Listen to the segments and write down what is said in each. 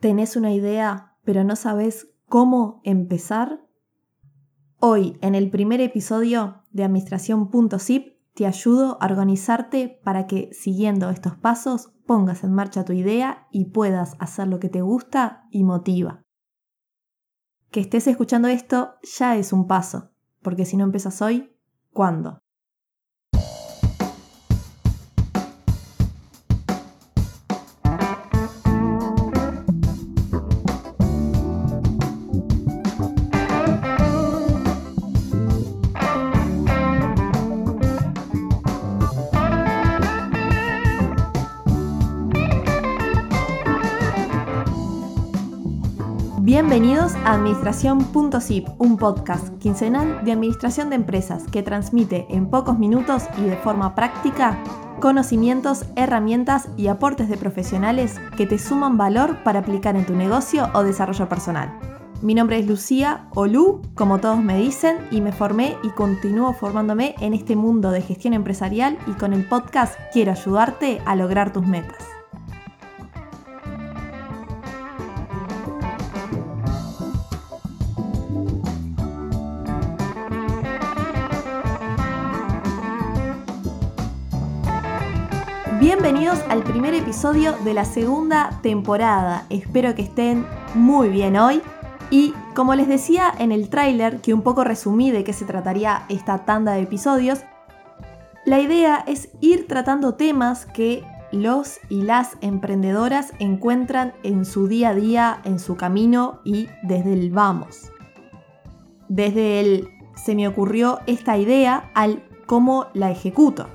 ¿Tenés una idea pero no sabes cómo empezar? Hoy, en el primer episodio de Administración.zip, te ayudo a organizarte para que, siguiendo estos pasos, pongas en marcha tu idea y puedas hacer lo que te gusta y motiva. Que estés escuchando esto ya es un paso, porque si no empiezas hoy, ¿cuándo? Bienvenidos a Administración.zip, un podcast quincenal de administración de empresas que transmite en pocos minutos y de forma práctica conocimientos, herramientas y aportes de profesionales que te suman valor para aplicar en tu negocio o desarrollo personal. Mi nombre es Lucía o Lu, como todos me dicen, y me formé y continúo formándome en este mundo de gestión empresarial y con el podcast quiero ayudarte a lograr tus metas. Bienvenidos al primer episodio de la segunda temporada. Espero que estén muy bien hoy. Y como les decía en el tráiler, que un poco resumí de qué se trataría esta tanda de episodios, la idea es ir tratando temas que los y las emprendedoras encuentran en su día a día, en su camino y desde el vamos. Desde el se me ocurrió esta idea al cómo la ejecuto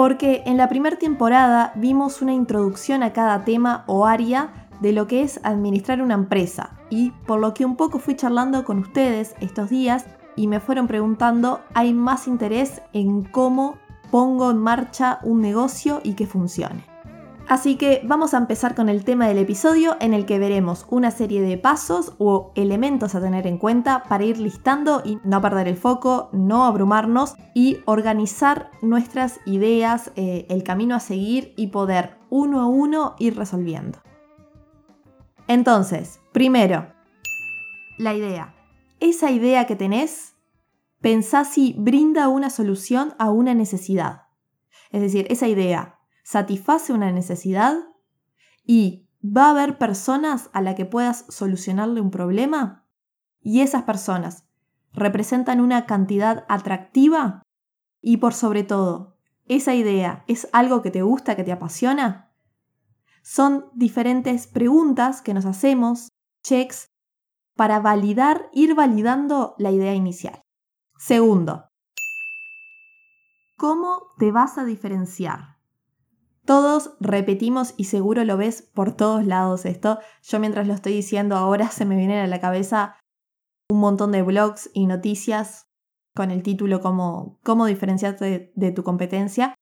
porque en la primera temporada vimos una introducción a cada tema o área de lo que es administrar una empresa y por lo que un poco fui charlando con ustedes estos días y me fueron preguntando, hay más interés en cómo pongo en marcha un negocio y que funcione. Así que vamos a empezar con el tema del episodio en el que veremos una serie de pasos o elementos a tener en cuenta para ir listando y no perder el foco, no abrumarnos y organizar nuestras ideas, eh, el camino a seguir y poder uno a uno ir resolviendo. Entonces, primero, la idea. Esa idea que tenés, pensá si brinda una solución a una necesidad. Es decir, esa idea satisface una necesidad y va a haber personas a las que puedas solucionarle un problema y esas personas representan una cantidad atractiva y por sobre todo, esa idea es algo que te gusta, que te apasiona. Son diferentes preguntas que nos hacemos, checks, para validar, ir validando la idea inicial. Segundo, ¿cómo te vas a diferenciar? Todos repetimos y seguro lo ves por todos lados esto. Yo mientras lo estoy diciendo ahora se me vienen a la cabeza un montón de blogs y noticias con el título como cómo diferenciarte de, tu competencia,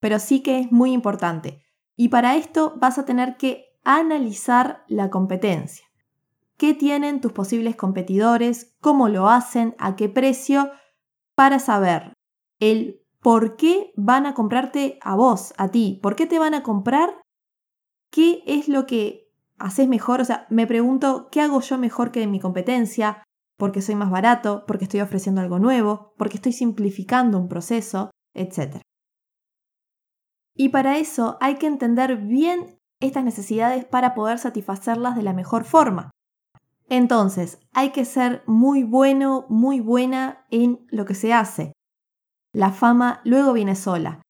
pero sí que es muy importante. Y para esto vas a tener que analizar la competencia. ¿Qué tienen tus posibles competidores? ¿Cómo lo hacen? ¿A qué precio? Para saber el ¿Por qué van a comprarte a vos, a ti? ¿Por qué te van a comprar? ¿Qué es lo que haces mejor? O sea, me pregunto, ¿qué hago yo mejor que mi competencia? ¿Porque soy más barato? ¿Porque estoy ofreciendo algo nuevo? ¿Porque estoy simplificando un proceso? Etcétera. Y para eso hay que entender bien estas necesidades para poder satisfacerlas de la mejor forma. Entonces, hay que ser muy bueno, muy buena en lo que se hace. La fama luego viene sola,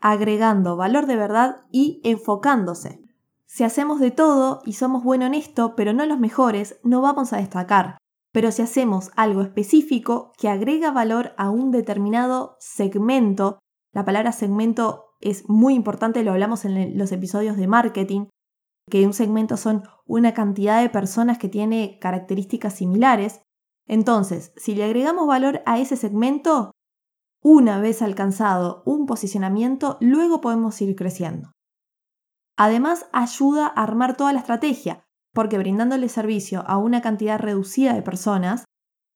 agregando valor de verdad y enfocándose. Si hacemos de todo y somos buenos en esto, pero no los mejores, no vamos a destacar. Pero si hacemos algo específico que agrega valor a un determinado segmento, la palabra segmento es muy importante, lo hablamos en los episodios de marketing, que un segmento son una cantidad de personas que tiene características similares. Entonces, si le agregamos valor a ese segmento, una vez alcanzado un posicionamiento, luego podemos ir creciendo. Además, ayuda a armar toda la estrategia, porque brindándole servicio a una cantidad reducida de personas,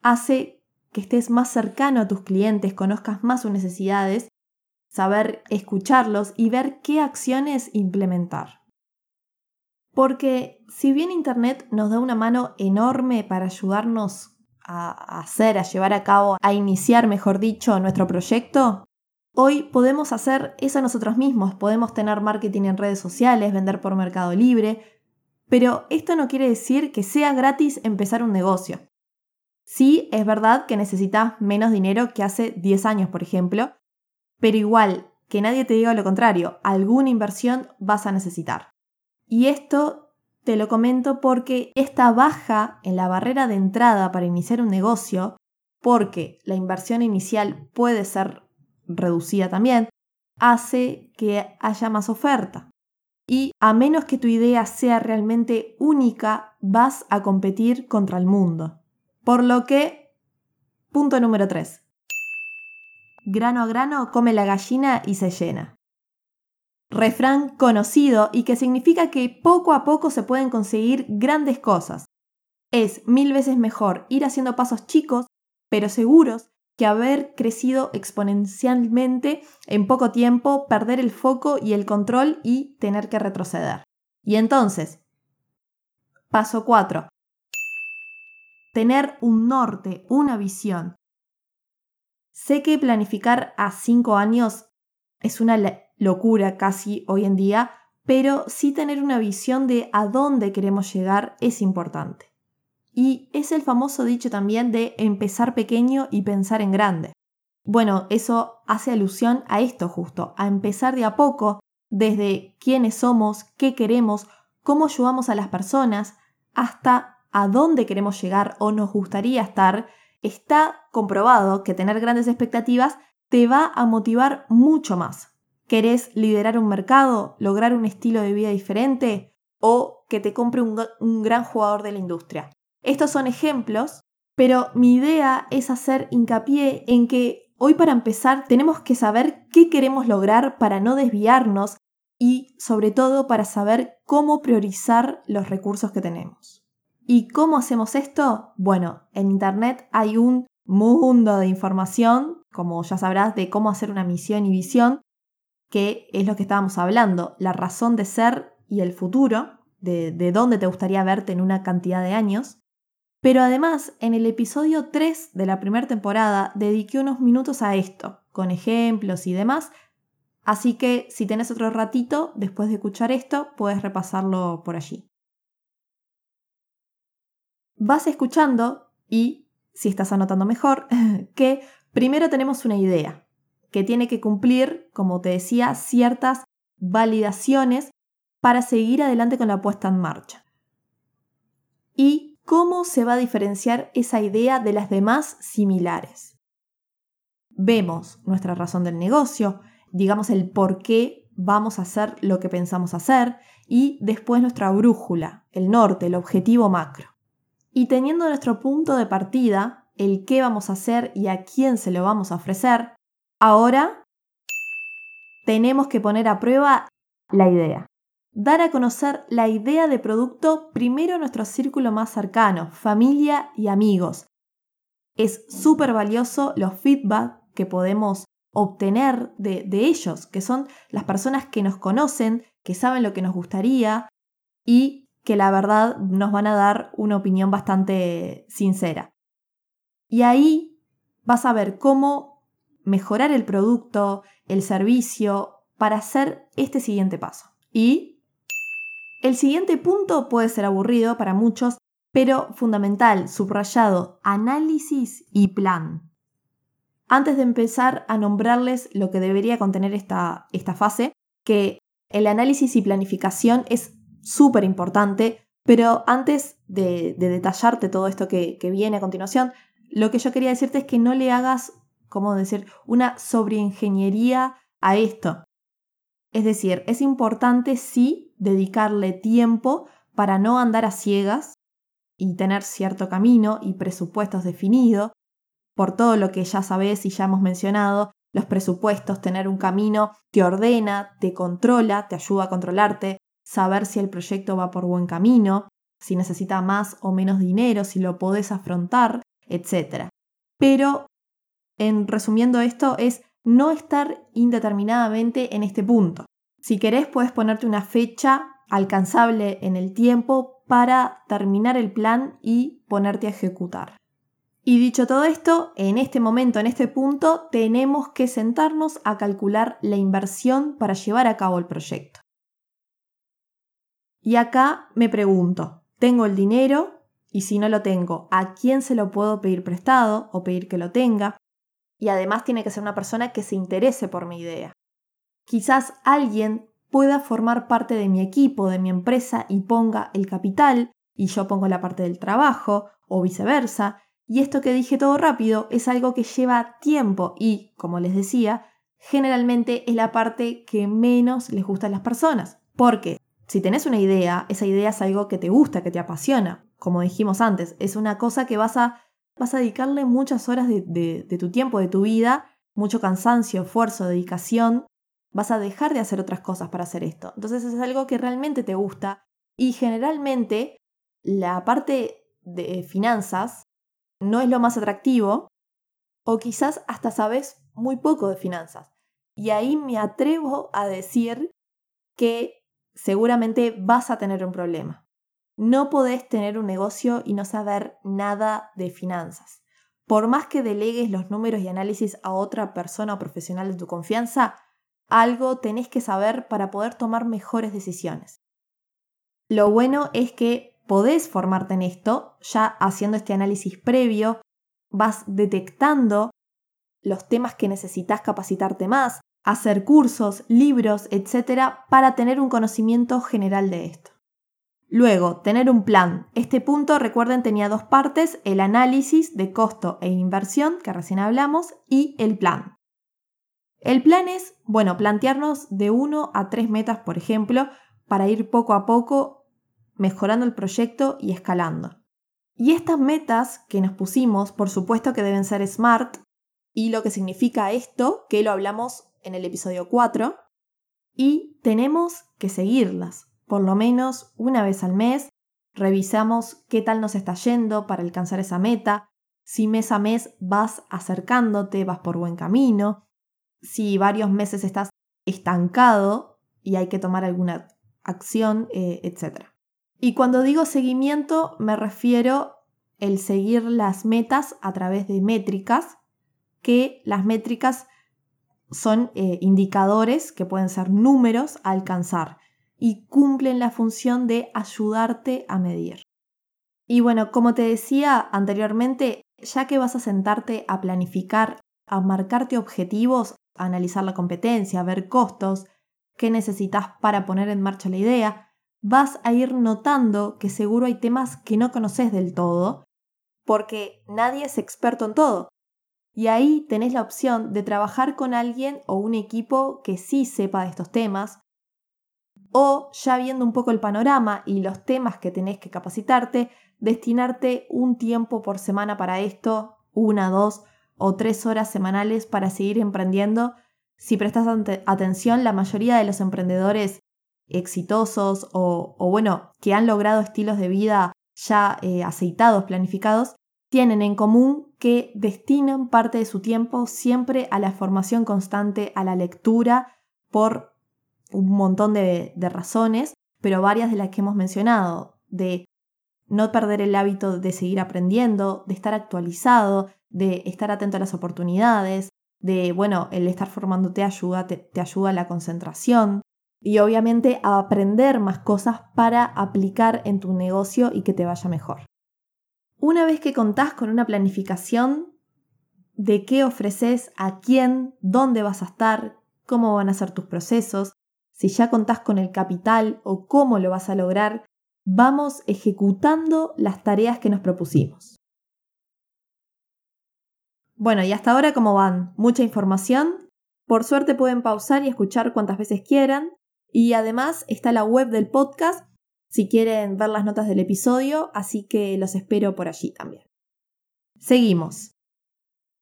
hace que estés más cercano a tus clientes, conozcas más sus necesidades, saber escucharlos y ver qué acciones implementar. Porque si bien Internet nos da una mano enorme para ayudarnos a hacer, a llevar a cabo, a iniciar, mejor dicho, nuestro proyecto, hoy podemos hacer eso nosotros mismos. Podemos tener marketing en redes sociales, vender por Mercado Libre, pero esto no quiere decir que sea gratis empezar un negocio. Sí, es verdad que necesitas menos dinero que hace 10 años, por ejemplo, pero igual, que nadie te diga lo contrario, alguna inversión vas a necesitar. Y esto te lo comento porque esta baja en la barrera de entrada para iniciar un negocio, porque la inversión inicial puede ser reducida también, hace que haya más oferta. Y a menos que tu idea sea realmente única, vas a competir contra el mundo. Por lo que, punto número 3. Grano a grano come la gallina y se llena. Refrán conocido y que significa que poco a poco se pueden conseguir grandes cosas. Es mil veces mejor ir haciendo pasos chicos, pero seguros, que haber crecido exponencialmente en poco tiempo, perder el foco y el control y tener que retroceder. Y entonces, paso 4. Tener un norte, una visión. Sé que planificar a 5 años es una locura casi hoy en día, pero sí tener una visión de a dónde queremos llegar es importante. Y es el famoso dicho también de empezar pequeño y pensar en grande. Bueno, eso hace alusión a esto justo, a empezar de a poco, desde quiénes somos, qué queremos, cómo ayudamos a las personas, hasta a dónde queremos llegar o nos gustaría estar. Está comprobado que tener grandes expectativas te va a motivar mucho más. ¿Querés liderar un mercado, lograr un estilo de vida diferente o que te compre un, un gran jugador de la industria? Estos son ejemplos, pero mi idea es hacer hincapié en que hoy para empezar tenemos que saber qué queremos lograr para no desviarnos y sobre todo para saber cómo priorizar los recursos que tenemos. ¿Y cómo hacemos esto? Bueno, en Internet hay un mundo de información, como ya sabrás, de cómo hacer una misión y visión, que es lo que estábamos hablando, la razón de ser y el futuro, de, de dónde te gustaría verte en una cantidad de años. Pero además, en el episodio 3 de la primera temporada dediqué unos minutos a esto, con ejemplos y demás, así que si tenés otro ratito después de escuchar esto, puedes repasarlo por allí. Vas escuchando y, si estás anotando mejor, que primero tenemos una idea, que tiene que cumplir, como te decía, ciertas validaciones para seguir adelante con la puesta en marcha. Y ¿Cómo se va a diferenciar esa idea de las demás similares? Vemos nuestra razón del negocio, digamos el por qué vamos a hacer lo que pensamos hacer y después nuestra brújula, el norte, el objetivo macro. Y teniendo nuestro punto de partida, el qué vamos a hacer y a quién se lo vamos a ofrecer, ahora tenemos que poner a prueba la idea dar a conocer la idea de producto primero a nuestro círculo más cercano, familia y amigos. Es súper valioso los feedback que podemos obtener de, de, ellos, que son las personas que nos conocen, que saben lo que nos gustaría y que la verdad nos van a dar una opinión bastante sincera. Y ahí vas a ver cómo mejorar el producto, el servicio, para hacer este siguiente paso. Y el siguiente punto puede ser aburrido para muchos, pero fundamental, subrayado, análisis y plan. Antes de empezar a nombrarles lo que debería contener esta, esta fase, que el análisis y planificación es súper importante, pero antes de, detallarte todo esto que, que viene a continuación, lo que yo quería decirte es que no le hagas, ¿cómo decir?, una sobreingeniería a esto. Es decir, es importante sí dedicarle tiempo para no andar a ciegas y tener cierto camino y presupuestos definidos. Por todo lo que ya sabes y ya hemos mencionado, los presupuestos, tener un camino, te ordena, te controla, te ayuda a controlarte, saber si el proyecto va por buen camino, si necesita más o menos dinero, si lo podés afrontar, etc. Pero, en resumiendo esto, es no estar indeterminadamente en este punto. Si querés, puedes ponerte una fecha alcanzable en el tiempo para terminar el plan y ponerte a ejecutar. Y dicho todo esto, en este momento, en este punto, tenemos que sentarnos a calcular la inversión para llevar a cabo el proyecto. Y acá me pregunto, ¿tengo el dinero? Y si no lo tengo, ¿a quién se lo puedo pedir prestado o pedir que lo tenga? Y además tiene que ser una persona que se interese por mi idea. Quizás alguien pueda formar parte de mi equipo, de mi empresa y ponga el capital y yo pongo la parte del trabajo o viceversa. Y esto que dije todo rápido es algo que lleva tiempo y, como les decía, generalmente es la parte que menos les gusta a las personas. Porque si tenés una idea, esa idea es algo que te gusta, que te apasiona. Como dijimos antes, es una cosa que vas a, vas a dedicarle muchas horas de, tu tiempo, de tu vida, mucho cansancio, esfuerzo, dedicación. Vas a dejar de hacer otras cosas para hacer esto. Entonces es algo que realmente te gusta y generalmente la parte de finanzas no es lo más atractivo o quizás hasta sabes muy poco de finanzas. Y ahí me atrevo a decir que seguramente vas a tener un problema. No podés tener un negocio y no saber nada de finanzas. Por más que delegues los números y análisis a otra persona o profesional de tu confianza, algo tenés que saber para poder tomar mejores decisiones. Lo bueno es que podés formarte en esto, ya haciendo este análisis previo, vas detectando los temas que necesitas capacitarte más, hacer cursos, libros, etc., para tener un conocimiento general de esto. Luego, tener un plan. Este punto, recuerden, tenía dos partes, el análisis de costo e inversión, que recién hablamos, y el plan. El plan es, bueno, plantearnos de uno a tres metas, por ejemplo, para ir poco a poco mejorando el proyecto y escalando. Y estas metas que nos pusimos, por supuesto que deben ser SMART, y lo que significa esto, que lo hablamos en el episodio 4, y tenemos que seguirlas, por lo menos una vez al mes, revisamos qué tal nos está yendo para alcanzar esa meta, si mes a mes vas acercándote, vas por buen camino, si varios meses estás estancado y hay que tomar alguna acción, eh, etc. Y cuando digo seguimiento me refiero el seguir las metas a través de métricas, que las métricas son eh, indicadores que pueden ser números a alcanzar y cumplen la función de ayudarte a medir. Y bueno, como te decía anteriormente, ya que vas a sentarte a planificar, a marcarte objetivos, a analizar la competencia, a ver costos, qué necesitas para poner en marcha la idea, vas a ir notando que seguro hay temas que no conoces del todo, porque nadie es experto en todo. Y ahí tenés la opción de trabajar con alguien o un equipo que sí sepa de estos temas, o ya viendo un poco el panorama y los temas que tenés que capacitarte, destinarte un tiempo por semana para esto, una, dos o tres horas semanales para seguir emprendiendo. Si prestas atención, la mayoría de los emprendedores exitosos o, bueno, que han logrado estilos de vida ya eh, aceitados, planificados, tienen en común que destinan parte de su tiempo siempre a la formación constante, a la lectura, por un montón de, razones, pero varias de las que hemos mencionado, de no perder el hábito de seguir aprendiendo, de estar actualizado, de estar atento a las oportunidades, de, bueno, el estar formándote ayuda, te, te ayuda a la concentración y obviamente a aprender más cosas para aplicar en tu negocio y que te vaya mejor. Una vez que contás con una planificación de qué ofreces, a quién, dónde vas a estar, cómo van a ser tus procesos, si ya contás con el capital o cómo lo vas a lograr, vamos ejecutando las tareas que nos propusimos. Bueno, y hasta ahora cómo van? Mucha información. Por suerte pueden pausar y escuchar cuantas veces quieran. Y además está la web del podcast si quieren ver las notas del episodio, así que los espero por allí también. Seguimos.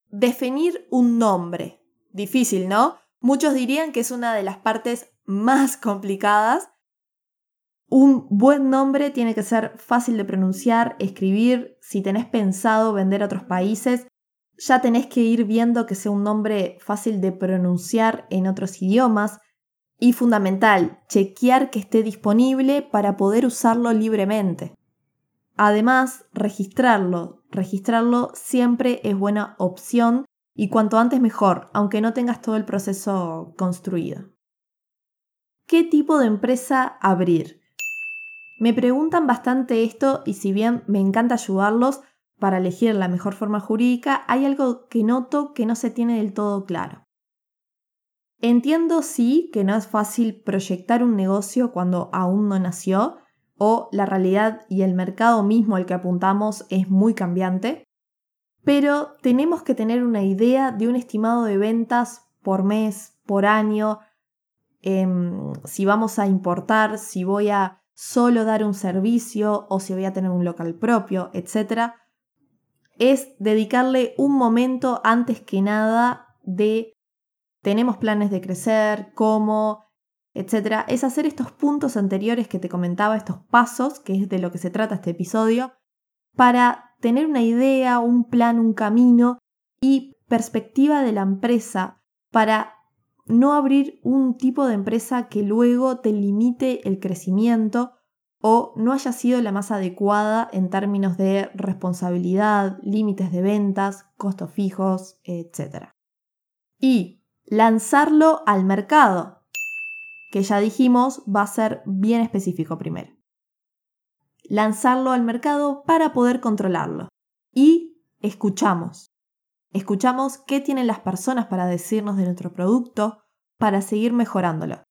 Definir un nombre. Difícil, ¿no? Muchos dirían que es una de las partes más complicadas. Un buen nombre tiene que ser fácil de pronunciar, escribir. Si tenés pensado vender a otros países, ya tenés que ir viendo que sea un nombre fácil de pronunciar en otros idiomas. Y fundamental, chequear que esté disponible para poder usarlo libremente. Además, registrarlo. Registrarlo siempre es buena opción y cuanto antes mejor, aunque no tengas todo el proceso construido. ¿Qué tipo de empresa abrir? Me preguntan bastante esto y si bien me encanta ayudarlos para elegir la mejor forma jurídica, hay algo que noto que no se tiene del todo claro. Entiendo sí que no es fácil proyectar un negocio cuando aún no nació o la realidad y el mercado mismo al que apuntamos es muy cambiante, pero tenemos que tener una idea de un estimado de ventas por mes, por año, em, si vamos a importar, si voy a solo dar un servicio o si voy a tener un local propio, etc. Es dedicarle un momento antes que nada de tenemos planes de crecer, cómo, etc. Es hacer estos puntos anteriores que te comentaba, estos pasos, que es de lo que se trata este episodio, para tener una idea, un plan, un camino y perspectiva de la empresa para no abrir un tipo de empresa que luego te limite el crecimiento o no haya sido la más adecuada en términos de responsabilidad, límites de ventas, costos fijos, etc. Y lanzarlo al mercado, que ya dijimos va a ser bien específico primero. Lanzarlo al mercado para poder controlarlo. Y escuchamos. Escuchamos qué tienen las personas para decirnos de nuestro producto para seguir mejorándolo.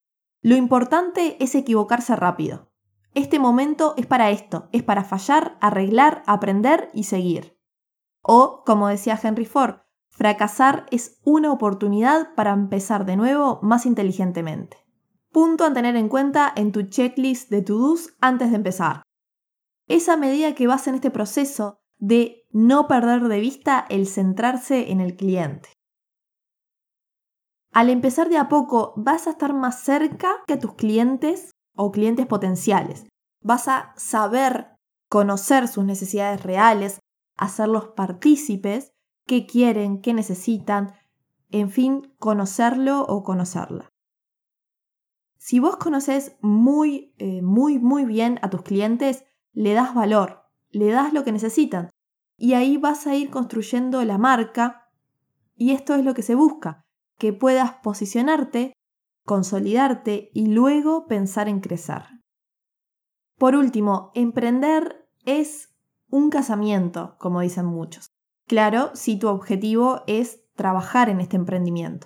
Lo importante es equivocarse rápido. Este momento es para esto, es para fallar, arreglar, aprender y seguir. O, como decía Henry Ford, fracasar es una oportunidad para empezar de nuevo más inteligentemente. Punto a tener en cuenta en tu checklist de to-dos antes de empezar. Esa medida que vas en este proceso de no perder de vista el centrarse en el cliente. Al empezar de a poco vas a estar más cerca que tus clientes o clientes potenciales. Vas a saber conocer sus necesidades reales, hacerlos partícipes, qué quieren, qué necesitan, en fin, conocerlo o conocerla. Si vos conoces muy, eh, muy, muy bien a tus clientes, le das valor, le das lo que necesitan. Y ahí vas a ir construyendo la marca y esto es lo que se busca, que puedas posicionarte, consolidarte y luego pensar en crecer. Por último, emprender es un casamiento, como dicen muchos. Claro, si tu objetivo es trabajar en este emprendimiento.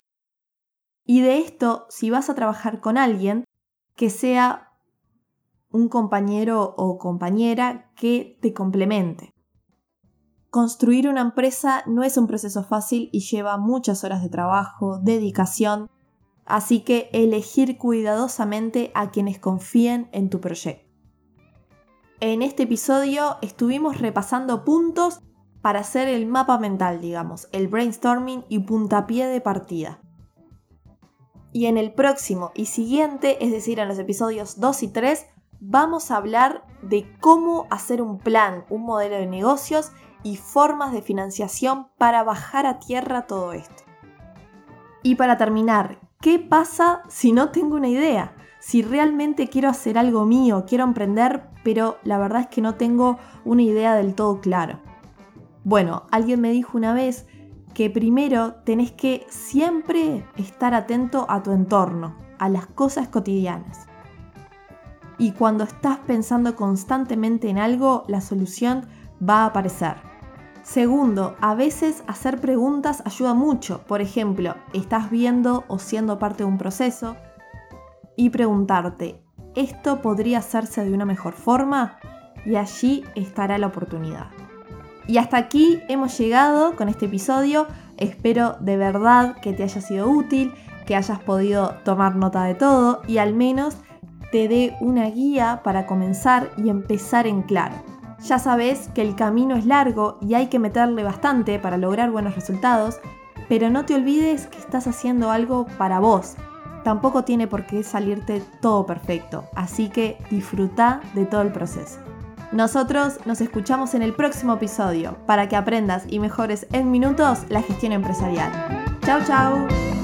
Y de esto, si vas a trabajar con alguien, que sea un compañero o compañera que te complemente. Construir una empresa no es un proceso fácil y lleva muchas horas de trabajo, dedicación, así que elegir cuidadosamente a quienes confíen en tu proyecto. En este episodio estuvimos repasando puntos para hacer el mapa mental, digamos, el brainstorming y puntapié de partida. Y en el próximo y siguiente, es decir, en los episodios 2 y 3, vamos a hablar de cómo hacer un plan, un modelo de negocios y formas de financiación para bajar a tierra todo esto. Y para terminar, ¿qué pasa si no tengo una idea? Si realmente quiero hacer algo mío, quiero emprender, pero la verdad es que no tengo una idea del todo claro. Bueno, alguien me dijo una vez que primero tenés que siempre estar atento a tu entorno, a las cosas cotidianas y cuando estás pensando constantemente en algo, la solución va a aparecer. Segundo, a veces hacer preguntas ayuda mucho. Por ejemplo, estás viendo o siendo parte de un proceso y preguntarte, ¿esto podría hacerse de una mejor forma? Y allí estará la oportunidad. Y hasta aquí hemos llegado con este episodio. Espero de verdad que te haya sido útil, que hayas podido tomar nota de todo y al menos te dé una guía para comenzar y empezar en claro. Ya sabes que el camino es largo y hay que meterle bastante para lograr buenos resultados, pero no te olvides que estás haciendo algo para vos. Tampoco tiene por qué salirte todo perfecto, así que disfruta de todo el proceso. Nosotros nos escuchamos en el próximo episodio para que aprendas y mejores en minutos la gestión empresarial. Chao, chao.